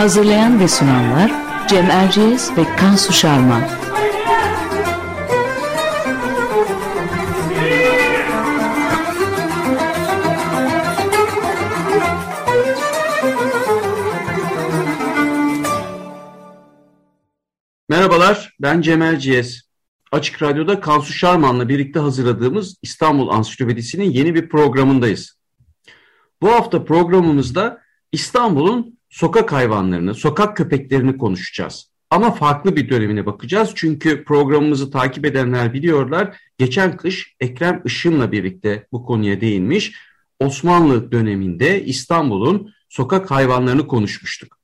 Hazırlayan ve sunanlar Cem Erciyes ve Kansu Şarman. Merhabalar, ben Cem Erciyes. Açık Radyo'da Kansu Şarman'la birlikte hazırladığımız İstanbul Ansiklopedisi'nin yeni bir programındayız. Bu hafta programımızda İstanbul'un sokak hayvanlarını, sokak köpeklerini konuşacağız. Ama farklı bir dönemine bakacağız. Çünkü programımızı takip edenler biliyorlar. Geçen kış Ekrem Işın'la birlikte bu konuya değinmiş. Osmanlı döneminde İstanbul'un sokak hayvanlarını konuşmuştuk.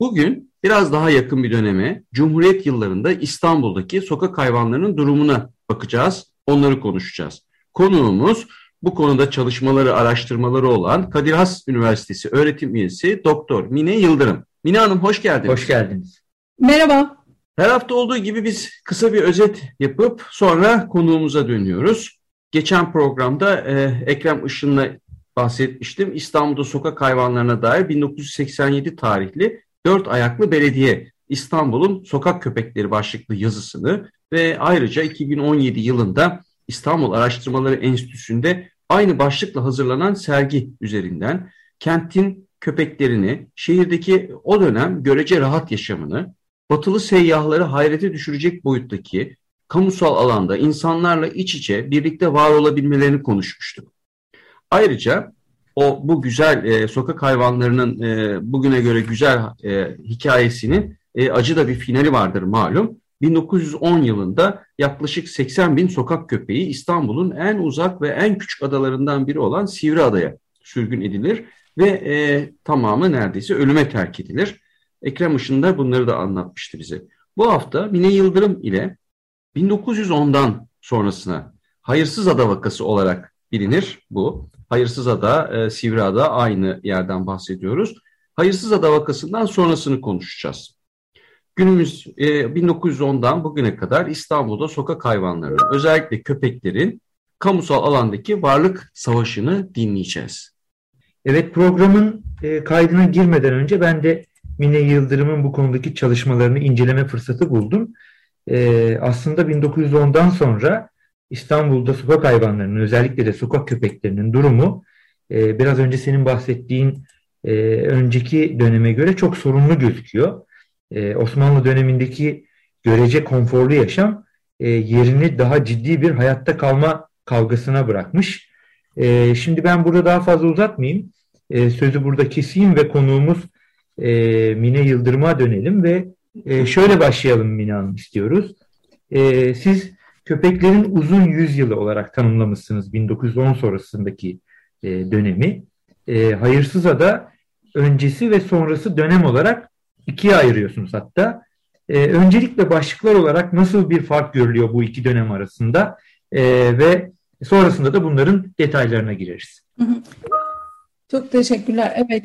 Bugün biraz daha yakın bir döneme Cumhuriyet yıllarında İstanbul'daki sokak hayvanlarının durumuna bakacağız. Onları konuşacağız. Konuğumuz bu konuda çalışmaları, araştırmaları olan Kadir Has Üniversitesi öğretim üyesi Doktor Mine Yıldırım. Mine Hanım hoş geldiniz. Hoş geldiniz. Merhaba. Her hafta olduğu gibi biz kısa bir özet yapıp sonra konuğumuza dönüyoruz. Geçen programda e, Ekrem Işın'la bahsetmiştim. İstanbul'da sokak hayvanlarına dair 1987 tarihli dört ayaklı belediye İstanbul'un sokak köpekleri başlıklı yazısını ve ayrıca 2017 yılında İstanbul Araştırmaları Enstitüsü'nde aynı başlıkla hazırlanan sergi üzerinden kentin köpeklerini, şehirdeki o dönem görece rahat yaşamını, batılı seyyahları hayrete düşürecek boyuttaki kamusal alanda insanlarla iç içe birlikte var olabilmelerini konuşmuştuk. Ayrıca o bu güzel e, sokak hayvanlarının e, bugüne göre güzel e, hikayesinin e, acı da bir finali vardır malum. 1910 yılında yaklaşık 80 bin sokak köpeği İstanbul'un en uzak ve en küçük adalarından biri olan Sivriada'ya sürgün edilir ve e, tamamı neredeyse ölüme terk edilir. Ekrem Işın da bunları da anlatmıştı bize. Bu hafta Mine Yıldırım ile 1910'dan sonrasına Hayırsız Ada vakası olarak bilinir bu. Hayırsız Ada, e, Sivriada aynı yerden bahsediyoruz. Hayırsız Ada vakasından sonrasını konuşacağız. Günümüz e, 1910'dan bugüne kadar İstanbul'da sokak hayvanlarının özellikle köpeklerin kamusal alandaki varlık savaşını dinleyeceğiz. Evet programın e, kaydına girmeden önce ben de Mine Yıldırım'ın bu konudaki çalışmalarını inceleme fırsatı buldum. E, aslında 1910'dan sonra İstanbul'da sokak hayvanlarının özellikle de sokak köpeklerinin durumu e, biraz önce senin bahsettiğin e, önceki döneme göre çok sorunlu gözüküyor e, Osmanlı dönemindeki görece konforlu yaşam e, yerini daha ciddi bir hayatta kalma kavgasına bırakmış. E, şimdi ben burada daha fazla uzatmayayım. E, sözü burada keseyim ve konuğumuz e, Mine Yıldırım'a dönelim ve e, şöyle başlayalım Mine Hanım istiyoruz. E, siz köpeklerin uzun yüzyılı olarak tanımlamışsınız 1910 sonrasındaki e, dönemi. E, hayırsıza da öncesi ve sonrası dönem olarak ikiye ayırıyorsunuz hatta. E, öncelikle başlıklar olarak nasıl bir fark görülüyor bu iki dönem arasında e, ve sonrasında da bunların detaylarına gireriz. Çok teşekkürler. Evet,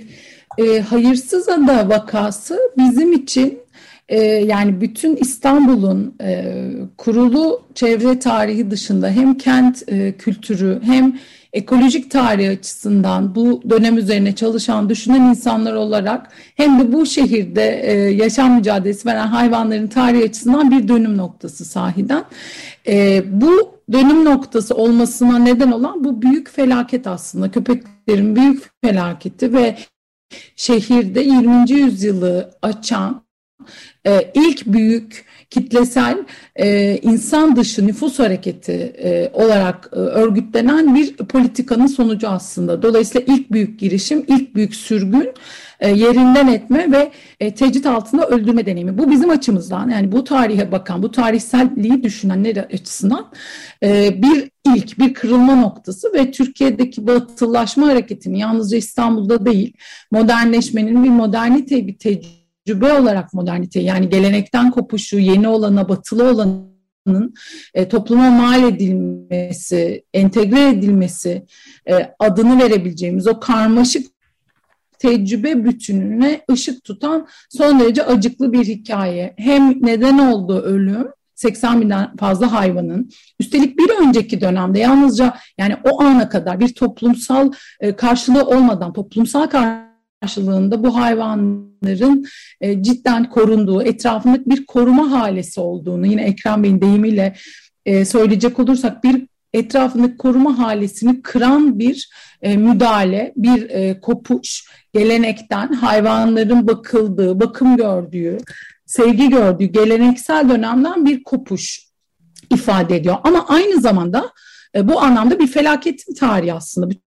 e, Hayırsız Ada vakası bizim için e, yani bütün İstanbul'un e, kurulu çevre tarihi dışında hem kent e, kültürü hem ekolojik tarih açısından bu dönem üzerine çalışan, düşünen insanlar olarak hem de bu şehirde e, yaşam mücadelesi veren hayvanların tarihi açısından bir dönüm noktası sahiden. E, bu dönüm noktası olmasına neden olan bu büyük felaket aslında köpeklerin büyük felaketi ve şehirde 20. yüzyılı açan e, ilk büyük kitlesel e, insan dışı nüfus hareketi e, olarak e, örgütlenen bir politikanın sonucu aslında. Dolayısıyla ilk büyük girişim, ilk büyük sürgün e, yerinden etme ve e, tecrit altında öldürme deneyimi. Bu bizim açımızdan yani bu tarihe bakan, bu tarihselliği düşünenler açısından e, bir ilk, bir kırılma noktası ve Türkiye'deki batılılaşma hareketini yalnızca İstanbul'da değil, modernleşmenin bir modernite, bir tecrübe olarak modernite yani gelenekten kopuşu, yeni olana, batılı olanın e, topluma mal edilmesi, entegre edilmesi e, adını verebileceğimiz o karmaşık tecrübe bütününe ışık tutan son derece acıklı bir hikaye. Hem neden oldu ölüm, 80 binden fazla hayvanın üstelik bir önceki dönemde yalnızca yani o ana kadar bir toplumsal e, karşılığı olmadan toplumsal karşılığında bu hayvanların e, cidden korunduğu, etrafındaki bir koruma halesi olduğunu yine Ekrem Bey'in deyimiyle e, söyleyecek olursak bir etrafındaki koruma halesini kıran bir e, müdahale, bir e, kopuş gelenekten hayvanların bakıldığı, bakım gördüğü, sevgi gördüğü geleneksel dönemden bir kopuş ifade ediyor. Ama aynı zamanda e, bu anlamda bir felaketin tarihi aslında.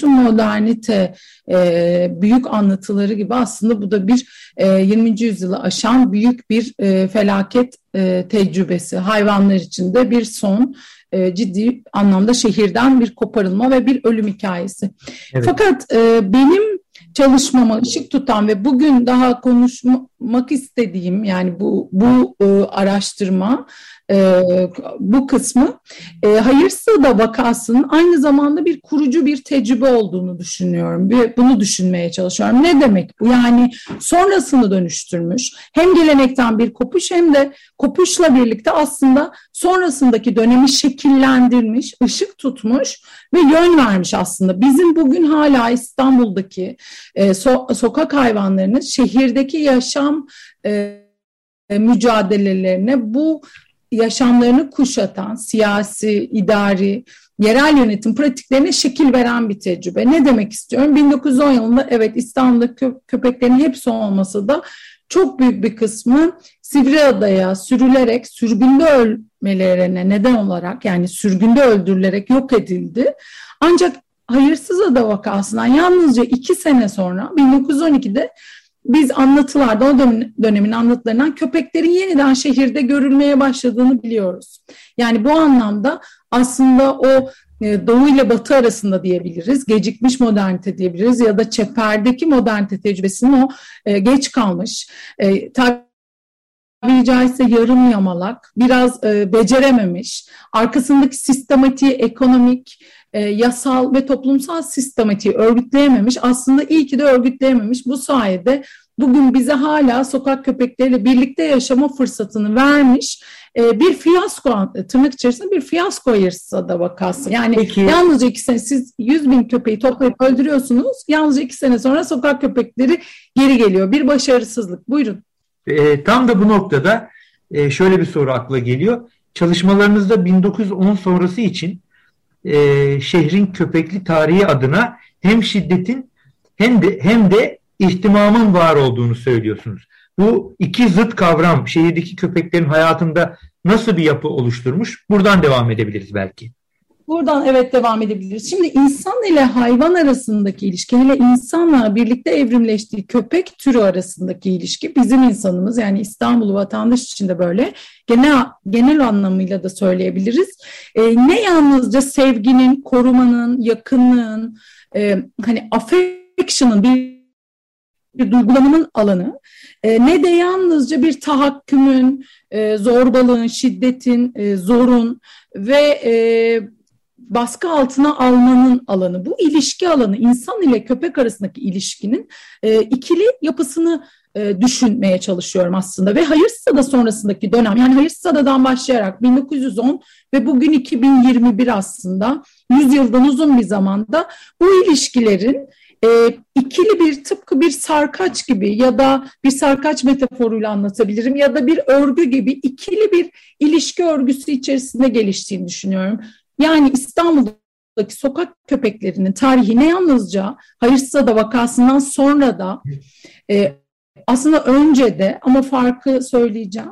Bütün modernite e, büyük anlatıları gibi aslında bu da bir e, 20. yüzyılı aşan büyük bir e, felaket e, tecrübesi. Hayvanlar için de bir son e, ciddi anlamda şehirden bir koparılma ve bir ölüm hikayesi. Evet. Fakat e, benim çalışmama ışık tutan ve bugün daha konuşmak istediğim yani bu bu e, araştırma e, bu kısmı e, Hayırsada vakasının aynı zamanda bir kurucu bir tecrübe olduğunu düşünüyorum. Bir, bunu düşünmeye çalışıyorum. Ne demek bu? Yani sonrasını dönüştürmüş. Hem gelenekten bir kopuş hem de kopuşla birlikte aslında sonrasındaki dönemi şekillendirmiş, ışık tutmuş ve yön vermiş aslında. Bizim bugün hala İstanbul'daki e, so sokak hayvanlarının şehirdeki yaşam e, mücadelelerine bu yaşamlarını kuşatan siyasi, idari, yerel yönetim pratiklerine şekil veren bir tecrübe. Ne demek istiyorum? 1910 yılında evet İstanbul'da kö köpeklerin hepsi olmasa da çok büyük bir kısmı Sivriada'ya sürülerek sürgünde ölmelerine neden olarak yani sürgünde öldürülerek yok edildi. Ancak Hayırsız Ada vakasından yalnızca iki sene sonra 1912'de biz anlatılarda o dönemin anlatılarından köpeklerin yeniden şehirde görülmeye başladığını biliyoruz. Yani bu anlamda aslında o e, Doğu ile Batı arasında diyebiliriz, gecikmiş modernite diyebiliriz ya da çeperdeki modernite tecrübesinin o e, geç kalmış, e, tabiri caizse yarım yamalak, biraz becerememiş, arkasındaki sistematiği, ekonomik, e, yasal ve toplumsal sistematiği örgütleyememiş. Aslında iyi ki de örgütleyememiş. Bu sayede bugün bize hala sokak köpekleriyle birlikte yaşama fırsatını vermiş e, bir fiyasko tırnak içerisinde bir fiyasko da vakası. Yani Peki. yalnızca iki sene siz 100 bin köpeği toplayıp öldürüyorsunuz. Yalnızca iki sene sonra sokak köpekleri geri geliyor. Bir başarısızlık. Buyurun. E, tam da bu noktada e, şöyle bir soru akla geliyor. Çalışmalarınızda 1910 sonrası için e, şehrin köpekli tarihi adına hem şiddetin hem de hem de ihtimamın var olduğunu söylüyorsunuz. Bu iki zıt kavram şehirdeki köpeklerin hayatında nasıl bir yapı oluşturmuş? Buradan devam edebiliriz belki. Buradan evet devam edebiliriz. Şimdi insan ile hayvan arasındaki ilişki, hele insanla birlikte evrimleştiği köpek türü arasındaki ilişki bizim insanımız yani İstanbul vatandaş için de böyle genel genel anlamıyla da söyleyebiliriz. E, ne yalnızca sevginin, korumanın, yakınlığın, e, hani affection'ın bir bir duygulamanın alanı e, ne de yalnızca bir tahakkümün, e, zorbalığın, şiddetin, e, zorun ve e, baskı altına almanın alanı, bu ilişki alanı, insan ile köpek arasındaki ilişkinin e, ikili yapısını e, düşünmeye çalışıyorum aslında. Ve Hayırsızada sonrasındaki dönem, yani Hayırsızada'dan başlayarak 1910 ve bugün 2021 aslında 100 yıldan uzun bir zamanda bu ilişkilerin e, ikili bir tıpkı bir sarkaç gibi ya da bir sarkaç metaforuyla anlatabilirim ya da bir örgü gibi ikili bir ilişki örgüsü içerisinde geliştiğini düşünüyorum. Yani İstanbul'daki sokak köpeklerinin tarihi ne yalnızca Hayırsızada vakasından sonra da e, aslında önce de ama farkı söyleyeceğim.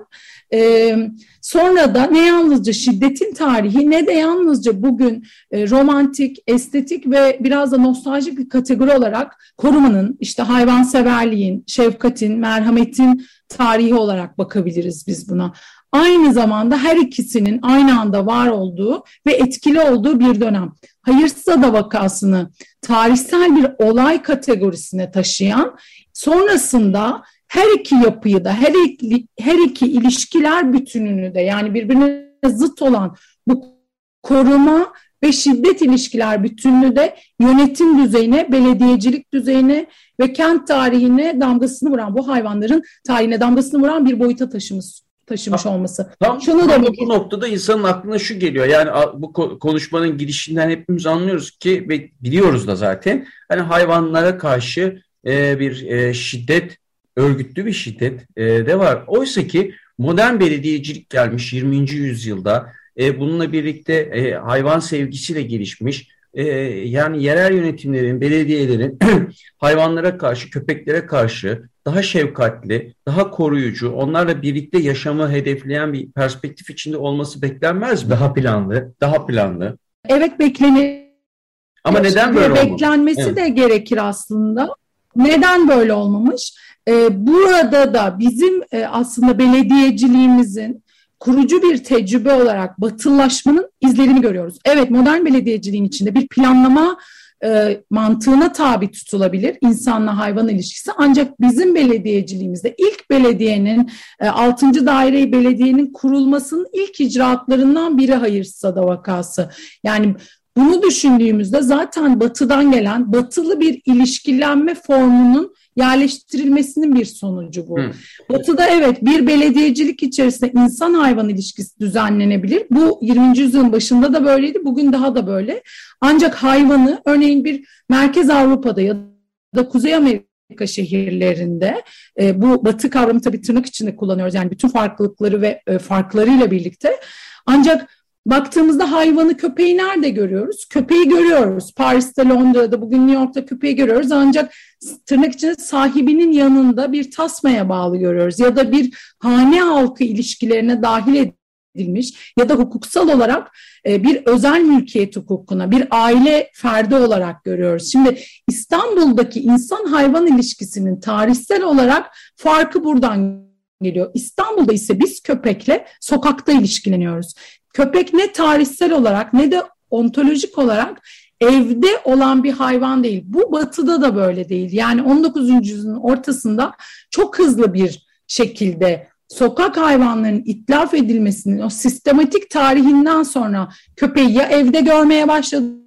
E, sonra da ne yalnızca şiddetin tarihi ne de yalnızca bugün e, romantik, estetik ve biraz da nostaljik bir kategori olarak korumanın, işte hayvanseverliğin, şefkatin, merhametin tarihi olarak bakabiliriz biz buna. Aynı zamanda her ikisinin aynı anda var olduğu ve etkili olduğu bir dönem. Hayırsız Ada vakasını tarihsel bir olay kategorisine taşıyan, sonrasında her iki yapıyı da, her iki, her iki ilişkiler bütününü de yani birbirine zıt olan bu koruma ve şiddet ilişkiler bütününü de yönetim düzeyine, belediyecilik düzeyine ve kent tarihine damgasını vuran, bu hayvanların tarihine damgasını vuran bir boyuta taşımış taşımış olması. Tam, Şunu tam bu noktada insanın aklına şu geliyor. Yani bu konuşmanın girişinden hepimiz anlıyoruz ki ve biliyoruz da zaten. Hani hayvanlara karşı e, bir e, şiddet örgütlü bir şiddet e, de var. Oysa ki modern belediyecilik gelmiş 20. yüzyılda e, bununla birlikte e, hayvan sevgisiyle gelişmiş. E, yani yerel yönetimlerin, belediyelerin hayvanlara karşı, köpeklere karşı daha şefkatli, daha koruyucu, onlarla birlikte yaşamı hedefleyen bir perspektif içinde olması beklenmez mi? Daha planlı. Daha planlı. Evet beklenir. Ama neden böyle olmamış? Beklenmesi evet. de gerekir aslında. Neden böyle olmamış? Ee, burada da bizim e, aslında belediyeciliğimizin kurucu bir tecrübe olarak batılılaşmanın izlerini görüyoruz. Evet modern belediyeciliğin içinde bir planlama e, mantığına tabi tutulabilir insanla hayvan ilişkisi. Ancak bizim belediyeciliğimizde ilk belediyenin e, 6. daire belediyenin kurulmasının ilk icraatlarından biri hayırsada vakası. Yani bunu düşündüğümüzde zaten batıdan gelen batılı bir ilişkilenme formunun yerleştirilmesinin bir sonucu bu. Hı. Batı'da evet bir belediyecilik içerisinde insan hayvan ilişkisi düzenlenebilir. Bu 20. yüzyılın başında da böyleydi, bugün daha da böyle. Ancak hayvanı örneğin bir Merkez Avrupa'da ya da Kuzey Amerika şehirlerinde e, bu batı kavramı tabii tırnak içinde kullanıyoruz. Yani bütün farklılıkları ve e, farklarıyla birlikte. Ancak Baktığımızda hayvanı, köpeği nerede görüyoruz? Köpeği görüyoruz. Paris'te, Londra'da, bugün New York'ta köpeği görüyoruz. Ancak tırnak içinde sahibinin yanında bir tasmaya bağlı görüyoruz. Ya da bir hane halkı ilişkilerine dahil edilmiş ya da hukuksal olarak e, bir özel mülkiyet hukukuna, bir aile ferdi olarak görüyoruz. Şimdi İstanbul'daki insan hayvan ilişkisinin tarihsel olarak farkı buradan geliyor. İstanbul'da ise biz köpekle sokakta ilişkileniyoruz. Köpek ne tarihsel olarak ne de ontolojik olarak evde olan bir hayvan değil. Bu batıda da böyle değil. Yani 19. yüzyılın ortasında çok hızlı bir şekilde sokak hayvanlarının itlaf edilmesinin o sistematik tarihinden sonra köpeği ya evde görmeye başladık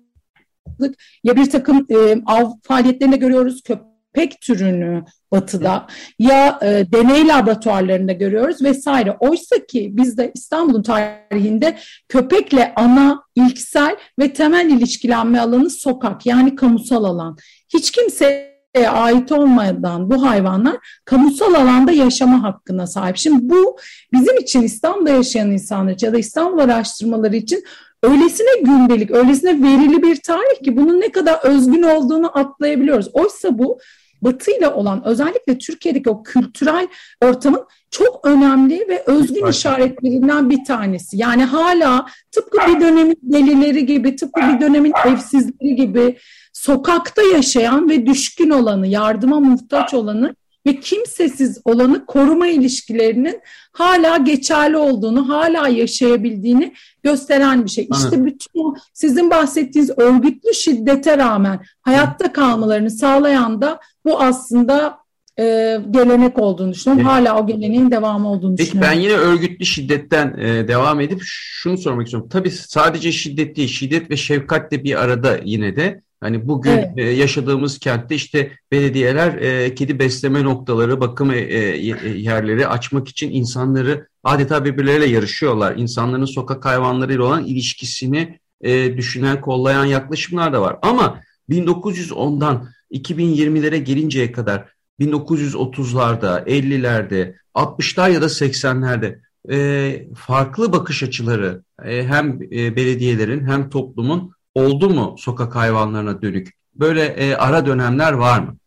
ya bir takım e, av faaliyetlerinde görüyoruz. Köpek pek türünü batıda ya e, deney laboratuvarlarında görüyoruz vesaire. Oysa ki bizde İstanbul'un tarihinde köpekle ana, ilksel ve temel ilişkilenme alanı sokak yani kamusal alan. Hiç kimse ait olmadan bu hayvanlar kamusal alanda yaşama hakkına sahip. Şimdi bu bizim için İstanbul'da yaşayan insanlar ya da İstanbul araştırmaları için öylesine gündelik, öylesine verili bir tarih ki bunun ne kadar özgün olduğunu atlayabiliyoruz. Oysa bu Batı ile olan özellikle Türkiye'deki o kültürel ortamın çok önemli ve özgün işaretlerinden bir tanesi. Yani hala tıpkı bir dönemin delileri gibi, tıpkı bir dönemin evsizleri gibi sokakta yaşayan ve düşkün olanı, yardıma muhtaç olanı ve kimsesiz olanı koruma ilişkilerinin hala geçerli olduğunu, hala yaşayabildiğini gösteren bir şey. İşte bütün o sizin bahsettiğiniz örgütlü şiddete rağmen hayatta kalmalarını sağlayan da bu aslında e, gelenek olduğunu düşünüyorum. Evet. Hala o geleneğin devamı olduğunu Peki, düşünüyorum. Ben yine örgütlü şiddetten e, devam edip şunu sormak istiyorum. Tabii sadece şiddet değil, şiddet ve şefkat de bir arada yine de. Hani bugün evet. e, yaşadığımız kentte işte belediyeler e, kedi besleme noktaları, bakım e, e, yerleri açmak için insanları adeta birbirleriyle yarışıyorlar. İnsanların sokak hayvanlarıyla olan ilişkisini e, düşünen, kollayan yaklaşımlar da var. Ama 1910'dan 2020'lere gelinceye kadar 1930'larda, 50'lerde, 60'lar ya da 80'lerde e, farklı bakış açıları e, hem e, belediyelerin hem toplumun oldu mu sokak hayvanlarına dönük? Böyle e, ara dönemler var mı?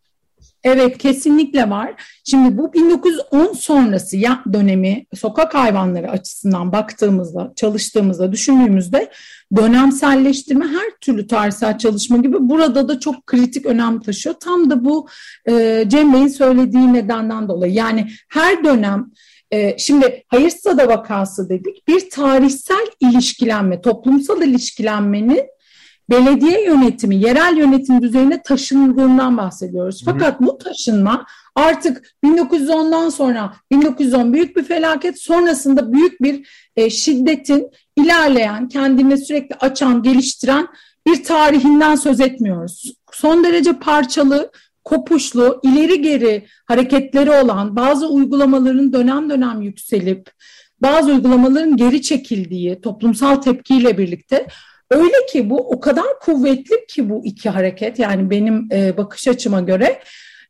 Evet kesinlikle var. Şimdi bu 1910 sonrası ya dönemi sokak hayvanları açısından baktığımızda, çalıştığımızda, düşündüğümüzde dönemselleştirme her türlü tarihsel çalışma gibi burada da çok kritik önem taşıyor. Tam da bu e, Cem Bey'in söylediği nedenden dolayı. Yani her dönem e, şimdi Hayırsada vakası dedik bir tarihsel ilişkilenme, toplumsal ilişkilenmenin belediye yönetimi, yerel yönetim düzeyine taşındığından bahsediyoruz. Fakat bu taşınma artık 1910'dan sonra 1910 büyük bir felaket sonrasında büyük bir e, şiddetin ilerleyen, kendini sürekli açan, geliştiren bir tarihinden söz etmiyoruz. Son derece parçalı, kopuşlu, ileri geri hareketleri olan bazı uygulamaların dönem dönem yükselip bazı uygulamaların geri çekildiği toplumsal tepkiyle birlikte Öyle ki bu o kadar kuvvetli ki bu iki hareket yani benim e, bakış açıma göre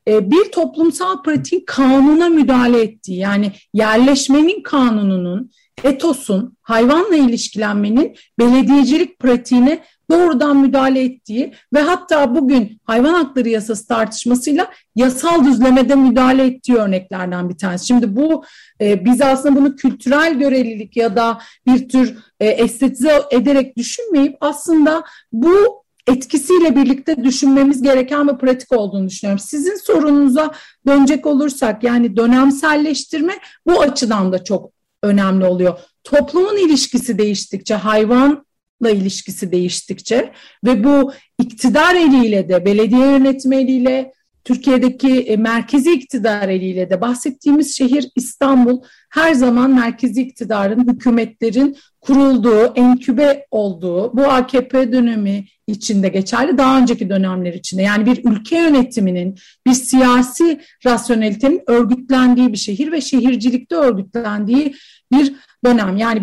e, bir toplumsal pratiğin kanuna müdahale ettiği yani yerleşmenin kanununun, etosun, hayvanla ilişkilenmenin belediyecilik pratiğine doğrudan müdahale ettiği ve hatta bugün hayvan hakları yasası tartışmasıyla yasal düzlemede müdahale ettiği örneklerden bir tanesi. Şimdi bu e, biz aslında bunu kültürel görelilik ya da bir tür e, estetize ederek düşünmeyip aslında bu etkisiyle birlikte düşünmemiz gereken bir pratik olduğunu düşünüyorum. Sizin sorunuza dönecek olursak yani dönemselleştirme bu açıdan da çok önemli oluyor. Toplumun ilişkisi değiştikçe hayvan ilişkisi değiştikçe ve bu iktidar eliyle de belediye yönetimi eliyle Türkiye'deki e, merkezi iktidar eliyle de bahsettiğimiz şehir İstanbul her zaman merkezi iktidarın, hükümetlerin kurulduğu, enkübe olduğu, bu AKP dönemi içinde geçerli, daha önceki dönemler içinde. Yani bir ülke yönetiminin, bir siyasi rasyonelitenin örgütlendiği bir şehir ve şehircilikte örgütlendiği bir dönem. Yani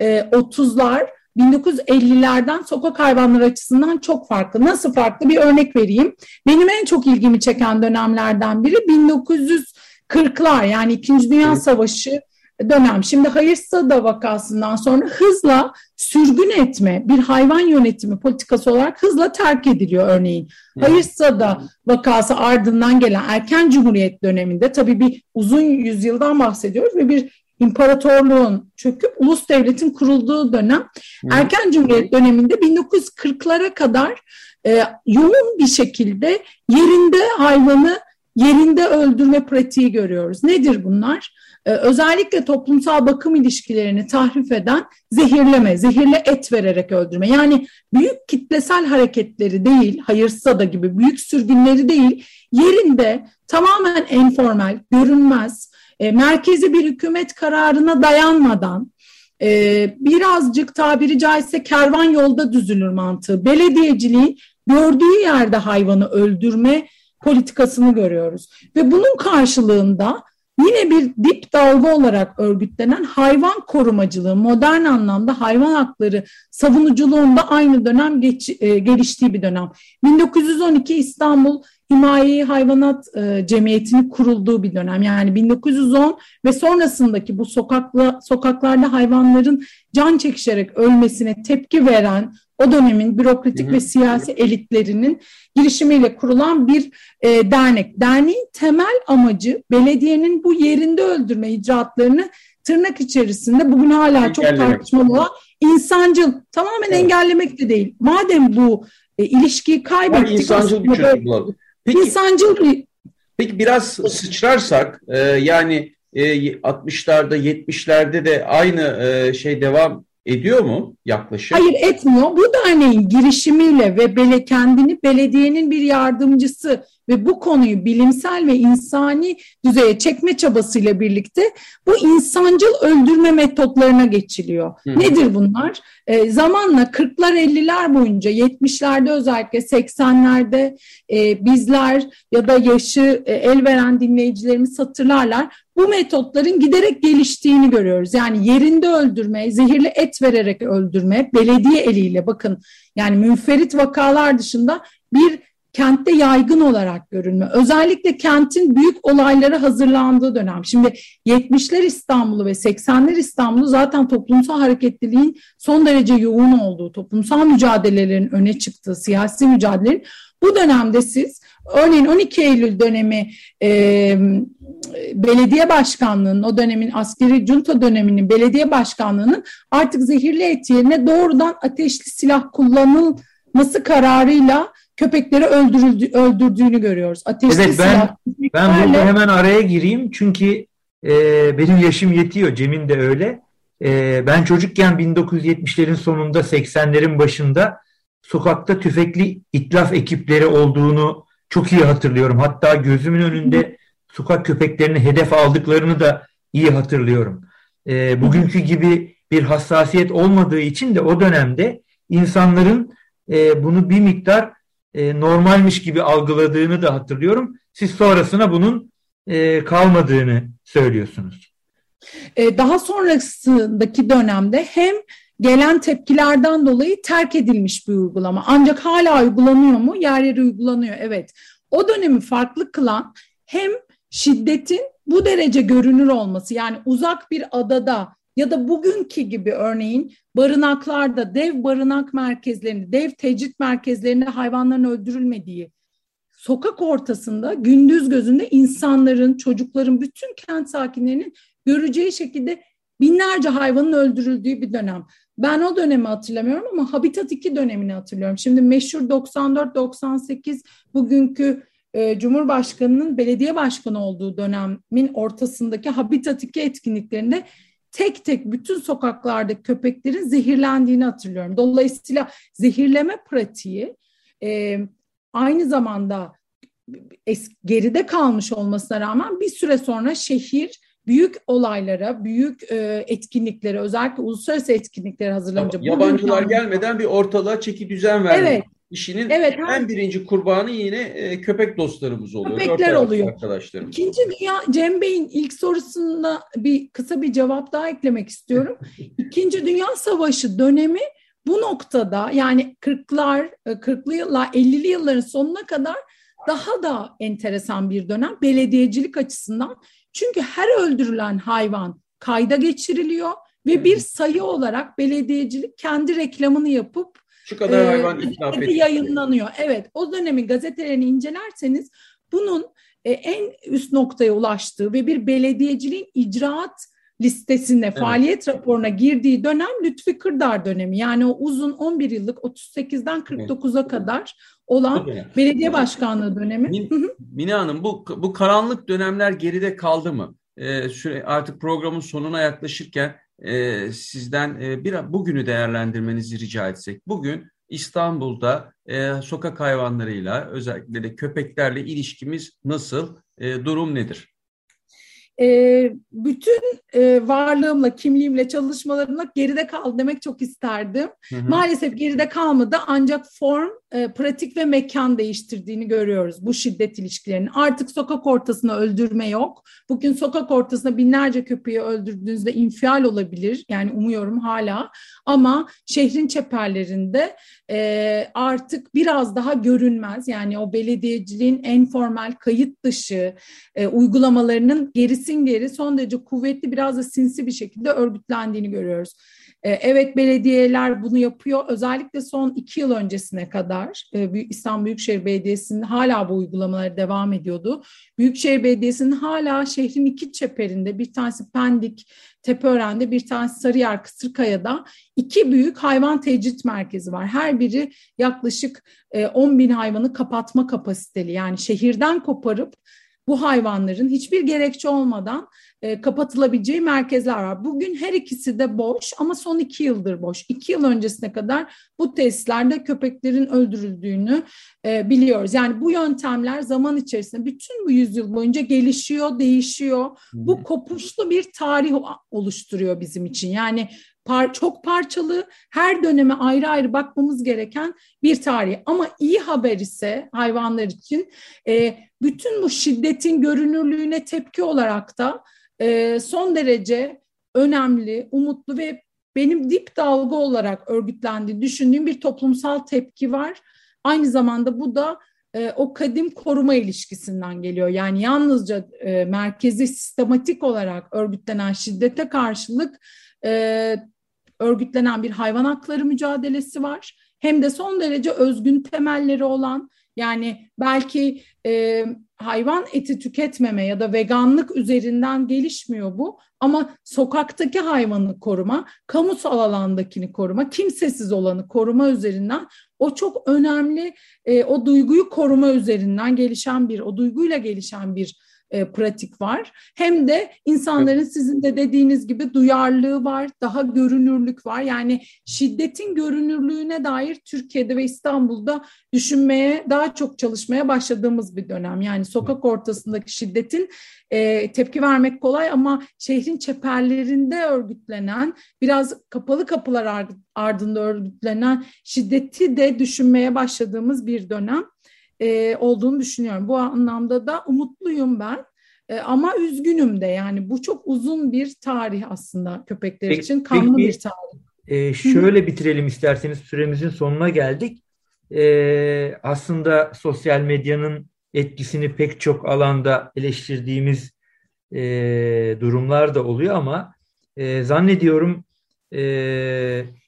1930'lar 1950'lerden sokak hayvanları açısından çok farklı. Nasıl farklı? Bir örnek vereyim. Benim en çok ilgimi çeken dönemlerden biri 1940'lar yani İkinci Dünya Savaşı dönem. Şimdi Hayırsada vakasından sonra hızla sürgün etme bir hayvan yönetimi politikası olarak hızla terk ediliyor örneğin. Hayırsada vakası ardından gelen erken cumhuriyet döneminde tabii bir uzun yüzyıldan bahsediyoruz ve bir imparatorluğun çöküp ulus devletin kurulduğu dönem erken cumhuriyet döneminde 1940'lara kadar e, yoğun bir şekilde yerinde hayvanı yerinde öldürme pratiği görüyoruz. Nedir bunlar? Ee, özellikle toplumsal bakım ilişkilerini tahrif eden zehirleme, zehirli et vererek öldürme. Yani büyük kitlesel hareketleri değil, hayırsa da gibi büyük sürgünleri değil, yerinde tamamen informal, görünmez, e, merkezi bir hükümet kararına dayanmadan e, birazcık tabiri caizse kervan yolda düzülür mantığı. Belediyeciliğin gördüğü yerde hayvanı öldürme politikasını görüyoruz. Ve bunun karşılığında yine bir dip dalga olarak örgütlenen hayvan korumacılığı, modern anlamda hayvan hakları savunuculuğunda aynı dönem geç, e, geliştiği bir dönem. 1912 İstanbul Himayeyi Hayvanat e, Cemiyeti'nin kurulduğu bir dönem. Yani 1910 ve sonrasındaki bu sokakla, sokaklarda hayvanların can çekişerek ölmesine tepki veren o dönemin bürokratik hı hı. ve siyasi elitlerinin girişimiyle kurulan bir e, dernek. Derneğin temel amacı belediyenin bu yerinde öldürme icraatlarını tırnak içerisinde bugün hala çok tartışmalı olan insancıl tamamen evet. engellemek de değil. Madem bu e, ilişkiyi kaybettik. Yani insancıl bir çözüm bulalım. Peki, insancıl bir... Peki biraz sıçrarsak e, yani e, 60'larda 70'lerde de aynı e, şey devam ediyor mu yaklaşık? Hayır etmiyor. Bu derneğin girişimiyle ve bele, kendini belediyenin bir yardımcısı ve bu konuyu bilimsel ve insani düzeye çekme çabasıyla birlikte bu insancıl öldürme metotlarına geçiliyor. Hı. Nedir bunlar? E, zamanla 40'lar 50'ler boyunca 70'lerde özellikle 80'lerde e, bizler ya da yaşı e, el veren dinleyicilerimiz hatırlarlar. Bu metotların giderek geliştiğini görüyoruz. Yani yerinde öldürme, zehirli et vererek öldürme, belediye eliyle bakın yani münferit vakalar dışında bir kentte yaygın olarak görünme. Özellikle kentin büyük olaylara hazırlandığı dönem. Şimdi 70'ler İstanbul'u ve 80'ler İstanbul'u zaten toplumsal hareketliliğin son derece yoğun olduğu, toplumsal mücadelelerin öne çıktığı, siyasi mücadelelerin bu dönemde siz örneğin 12 Eylül dönemi e, belediye başkanlığının o dönemin askeri junta döneminin belediye başkanlığının artık zehirli et yerine doğrudan ateşli silah kullanılması kararıyla köpekleri öldürüldü, öldürdüğünü görüyoruz. Ateşli evet ben, silah. Ben burada hemen araya gireyim çünkü e, benim yaşım yetiyor. Cem'in de öyle. E, ben çocukken 1970'lerin sonunda 80'lerin başında sokakta tüfekli itlaf ekipleri olduğunu çok iyi hatırlıyorum. Hatta gözümün önünde sokak köpeklerini hedef aldıklarını da iyi hatırlıyorum. E, bugünkü gibi bir hassasiyet olmadığı için de o dönemde insanların e, bunu bir miktar e, normalmiş gibi algıladığını da hatırlıyorum. Siz sonrasına bunun e, kalmadığını söylüyorsunuz. E, daha sonrasındaki dönemde hem gelen tepkilerden dolayı terk edilmiş bir uygulama. Ancak hala uygulanıyor mu? Yer yer uygulanıyor. Evet. O dönemi farklı kılan hem şiddetin bu derece görünür olması yani uzak bir adada ya da bugünkü gibi örneğin barınaklarda dev barınak merkezlerinde, dev tecrit merkezlerinde hayvanların öldürülmediği, sokak ortasında gündüz gözünde insanların, çocukların, bütün kent sakinlerinin göreceği şekilde binlerce hayvanın öldürüldüğü bir dönem. Ben o dönemi hatırlamıyorum ama Habitat 2 dönemini hatırlıyorum. Şimdi meşhur 94-98 bugünkü e, Cumhurbaşkanı'nın belediye başkanı olduğu dönemin ortasındaki Habitat 2 etkinliklerinde tek tek bütün sokaklarda köpeklerin zehirlendiğini hatırlıyorum. Dolayısıyla zehirleme pratiği e, aynı zamanda geride kalmış olmasına rağmen bir süre sonra şehir büyük olaylara, büyük e, etkinliklere, özellikle uluslararası etkinliklere hazırlanınca... Yabancılar gelmeden bir ortalığa çeki düzen vermek. Evet. İşinin evet, en birinci kurbanı yine e, köpek dostlarımız oluyor. Köpekler oluyor. Arkadaşlarım. İkinci Dünya, Cem Bey'in ilk sorusunda bir kısa bir cevap daha eklemek istiyorum. İkinci Dünya Savaşı dönemi bu noktada yani 40'lar, 40'lı yıllar, 50'li yılların sonuna kadar daha da enteresan bir dönem belediyecilik açısından. Çünkü her öldürülen hayvan kayda geçiriliyor ve bir sayı olarak belediyecilik kendi reklamını yapıp şu kadar hayvan itlaf edildi. Yayınlanıyor. Evet o dönemin gazetelerini incelerseniz bunun e, en üst noktaya ulaştığı ve bir belediyeciliğin icraat listesine, evet. faaliyet raporuna girdiği dönem Lütfi Kırdar dönemi. Yani o uzun 11 yıllık 38'den 49'a evet. kadar olan evet. belediye başkanlığı dönemi. Min, Mine Hanım bu, bu karanlık dönemler geride kaldı mı? Ee, süre, artık programın sonuna yaklaşırken e, sizden e, bir bugünü değerlendirmenizi rica etsek. Bugün İstanbul'da e, sokak hayvanlarıyla özellikle de köpeklerle ilişkimiz nasıl? E, durum nedir? E, bütün e, varlığımla, kimliğimle, çalışmalarımla geride kal demek çok isterdim. Hı hı. Maalesef geride kalmadı ancak form, e, pratik ve mekan değiştirdiğini görüyoruz bu şiddet ilişkilerinin. Artık sokak ortasına öldürme yok. Bugün sokak ortasında binlerce köpeği öldürdüğünüzde infial olabilir. Yani umuyorum hala. Ama şehrin çeperlerinde e, artık biraz daha görünmez. Yani o belediyeciliğin en formal kayıt dışı e, uygulamalarının gerisi geri son derece kuvvetli biraz da sinsi bir şekilde örgütlendiğini görüyoruz. E, evet belediyeler bunu yapıyor. Özellikle son iki yıl öncesine kadar e, İstanbul Büyükşehir Belediyesi'nin hala bu uygulamaları devam ediyordu. Büyükşehir Belediyesi'nin hala şehrin iki çeperinde bir tanesi Pendik, Tepeören'de bir tanesi Sarıyer, Kısırkaya'da iki büyük hayvan tecrit merkezi var. Her biri yaklaşık 10 e, bin hayvanı kapatma kapasiteli. Yani şehirden koparıp bu hayvanların hiçbir gerekçe olmadan e, kapatılabileceği merkezler var. Bugün her ikisi de boş ama son iki yıldır boş. İki yıl öncesine kadar bu tesislerde köpeklerin öldürüldüğünü e, biliyoruz. Yani bu yöntemler zaman içerisinde bütün bu yüzyıl boyunca gelişiyor, değişiyor. Bu kopuşlu bir tarih oluşturuyor bizim için. Yani par çok parçalı, her döneme ayrı ayrı bakmamız gereken bir tarih. Ama iyi haber ise hayvanlar için e, bütün bu şiddetin görünürlüğüne tepki olarak da e, son derece önemli, umutlu ve benim dip dalga olarak örgütlendiği düşündüğüm bir toplumsal tepki var. Aynı zamanda bu da e, o kadim koruma ilişkisinden geliyor. Yani yalnızca e, merkezi sistematik olarak örgütlenen şiddete karşılık e, örgütlenen bir hayvan hakları mücadelesi var. Hem de son derece özgün temelleri olan yani belki e, hayvan eti tüketmeme ya da veganlık üzerinden gelişmiyor bu. Ama sokaktaki hayvanı koruma, kamusal alandakini koruma, kimsesiz olanı koruma üzerinden o çok önemli, e, o duyguyu koruma üzerinden gelişen bir, o duyguyla gelişen bir e, pratik var. Hem de insanların sizin de dediğiniz gibi duyarlılığı var, daha görünürlük var. Yani şiddetin görünürlüğüne dair Türkiye'de ve İstanbul'da düşünmeye, daha çok çalışmaya başladığımız bir dönem. Yani sokak ortasındaki şiddetin e, tepki vermek kolay ama şehrin çeperlerinde örgütlenen, biraz kapalı kapılar ardında örgütlenen şiddeti de düşünmeye başladığımız bir dönem e, olduğunu düşünüyorum. Bu anlamda da umutluyum ben. E, ama üzgünüm de yani bu çok uzun bir tarih aslında köpekler peki, için kanlı peki, bir tarih. E, şöyle bitirelim isterseniz süremizin sonuna geldik. E, aslında sosyal medyanın etkisini pek çok alanda eleştirdiğimiz e, durumlar da oluyor ama e, zannediyorum e,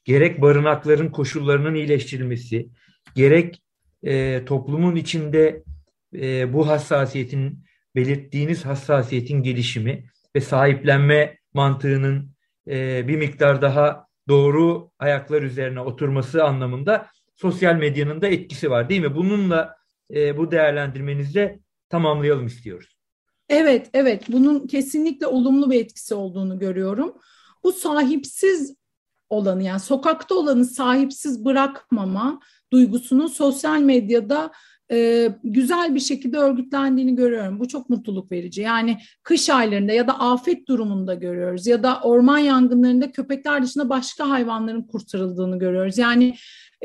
gerek barınakların koşullarının iyileştirilmesi, gerek e, toplumun içinde e, bu hassasiyetin belirttiğiniz hassasiyetin gelişimi ve sahiplenme mantığının e, bir miktar daha doğru ayaklar üzerine oturması anlamında sosyal medyanın da etkisi var değil mi? Bununla e, bu değerlendirmenizde tamamlayalım istiyoruz. Evet, evet. Bunun kesinlikle olumlu bir etkisi olduğunu görüyorum. Bu sahipsiz olanı yani sokakta olanı sahipsiz bırakmama duygusunun sosyal medyada e, güzel bir şekilde örgütlendiğini görüyorum. Bu çok mutluluk verici. Yani kış aylarında ya da afet durumunda görüyoruz ya da orman yangınlarında köpekler dışında başka hayvanların kurtarıldığını görüyoruz. Yani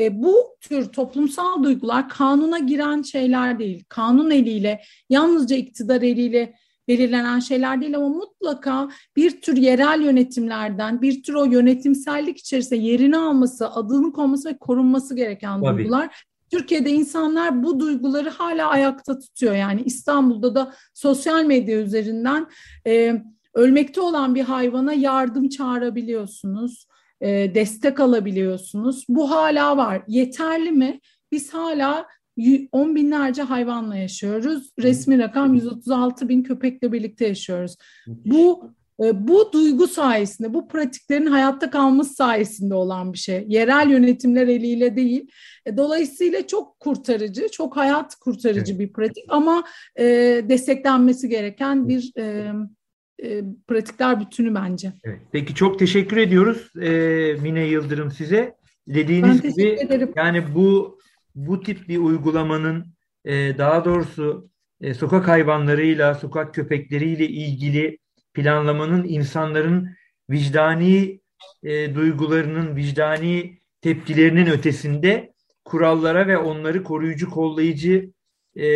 e, bu tür toplumsal duygular kanuna giren şeyler değil. Kanun eliyle, yalnızca iktidar eliyle belirlenen şeyler değil ama mutlaka bir tür yerel yönetimlerden, bir tür o yönetimsellik içerisinde yerini alması, adını konması ve korunması gereken Tabii. duygular. Türkiye'de insanlar bu duyguları hala ayakta tutuyor. Yani İstanbul'da da sosyal medya üzerinden e, ölmekte olan bir hayvana yardım çağırabiliyorsunuz, e, destek alabiliyorsunuz. Bu hala var. Yeterli mi? Biz hala on binlerce hayvanla yaşıyoruz. Resmi rakam 136 bin köpekle birlikte yaşıyoruz. Bu e, bu duygu sayesinde, bu pratiklerin hayatta kalması sayesinde olan bir şey. Yerel yönetimler eliyle değil. E, dolayısıyla çok kurtarıcı, çok hayat kurtarıcı bir pratik ama e, desteklenmesi gereken bir e, e, pratikler bütünü bence. Evet. Peki çok teşekkür ediyoruz e, Mine Yıldırım size. Dediğiniz gibi ederim. yani bu bu tip bir uygulamanın e, daha doğrusu e, sokak hayvanlarıyla, sokak köpekleriyle ilgili planlamanın insanların vicdani e, duygularının, vicdani tepkilerinin ötesinde kurallara ve onları koruyucu, kollayıcı e,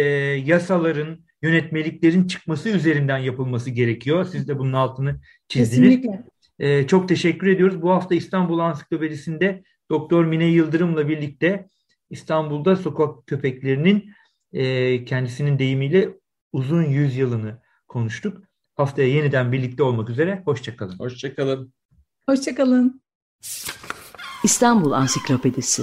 yasaların, yönetmeliklerin çıkması üzerinden yapılması gerekiyor. Siz de bunun altını çizdiniz. Kesinlikle. E, çok teşekkür ediyoruz. Bu hafta İstanbul Ansiklopedisi'nde Doktor Mine Yıldırım'la birlikte İstanbul'da sokak köpeklerinin e, kendisinin deyimiyle uzun yüzyılını konuştuk. Haftaya yeniden birlikte olmak üzere. Hoşçakalın. Hoşçakalın. Hoşçakalın. İstanbul Ansiklopedisi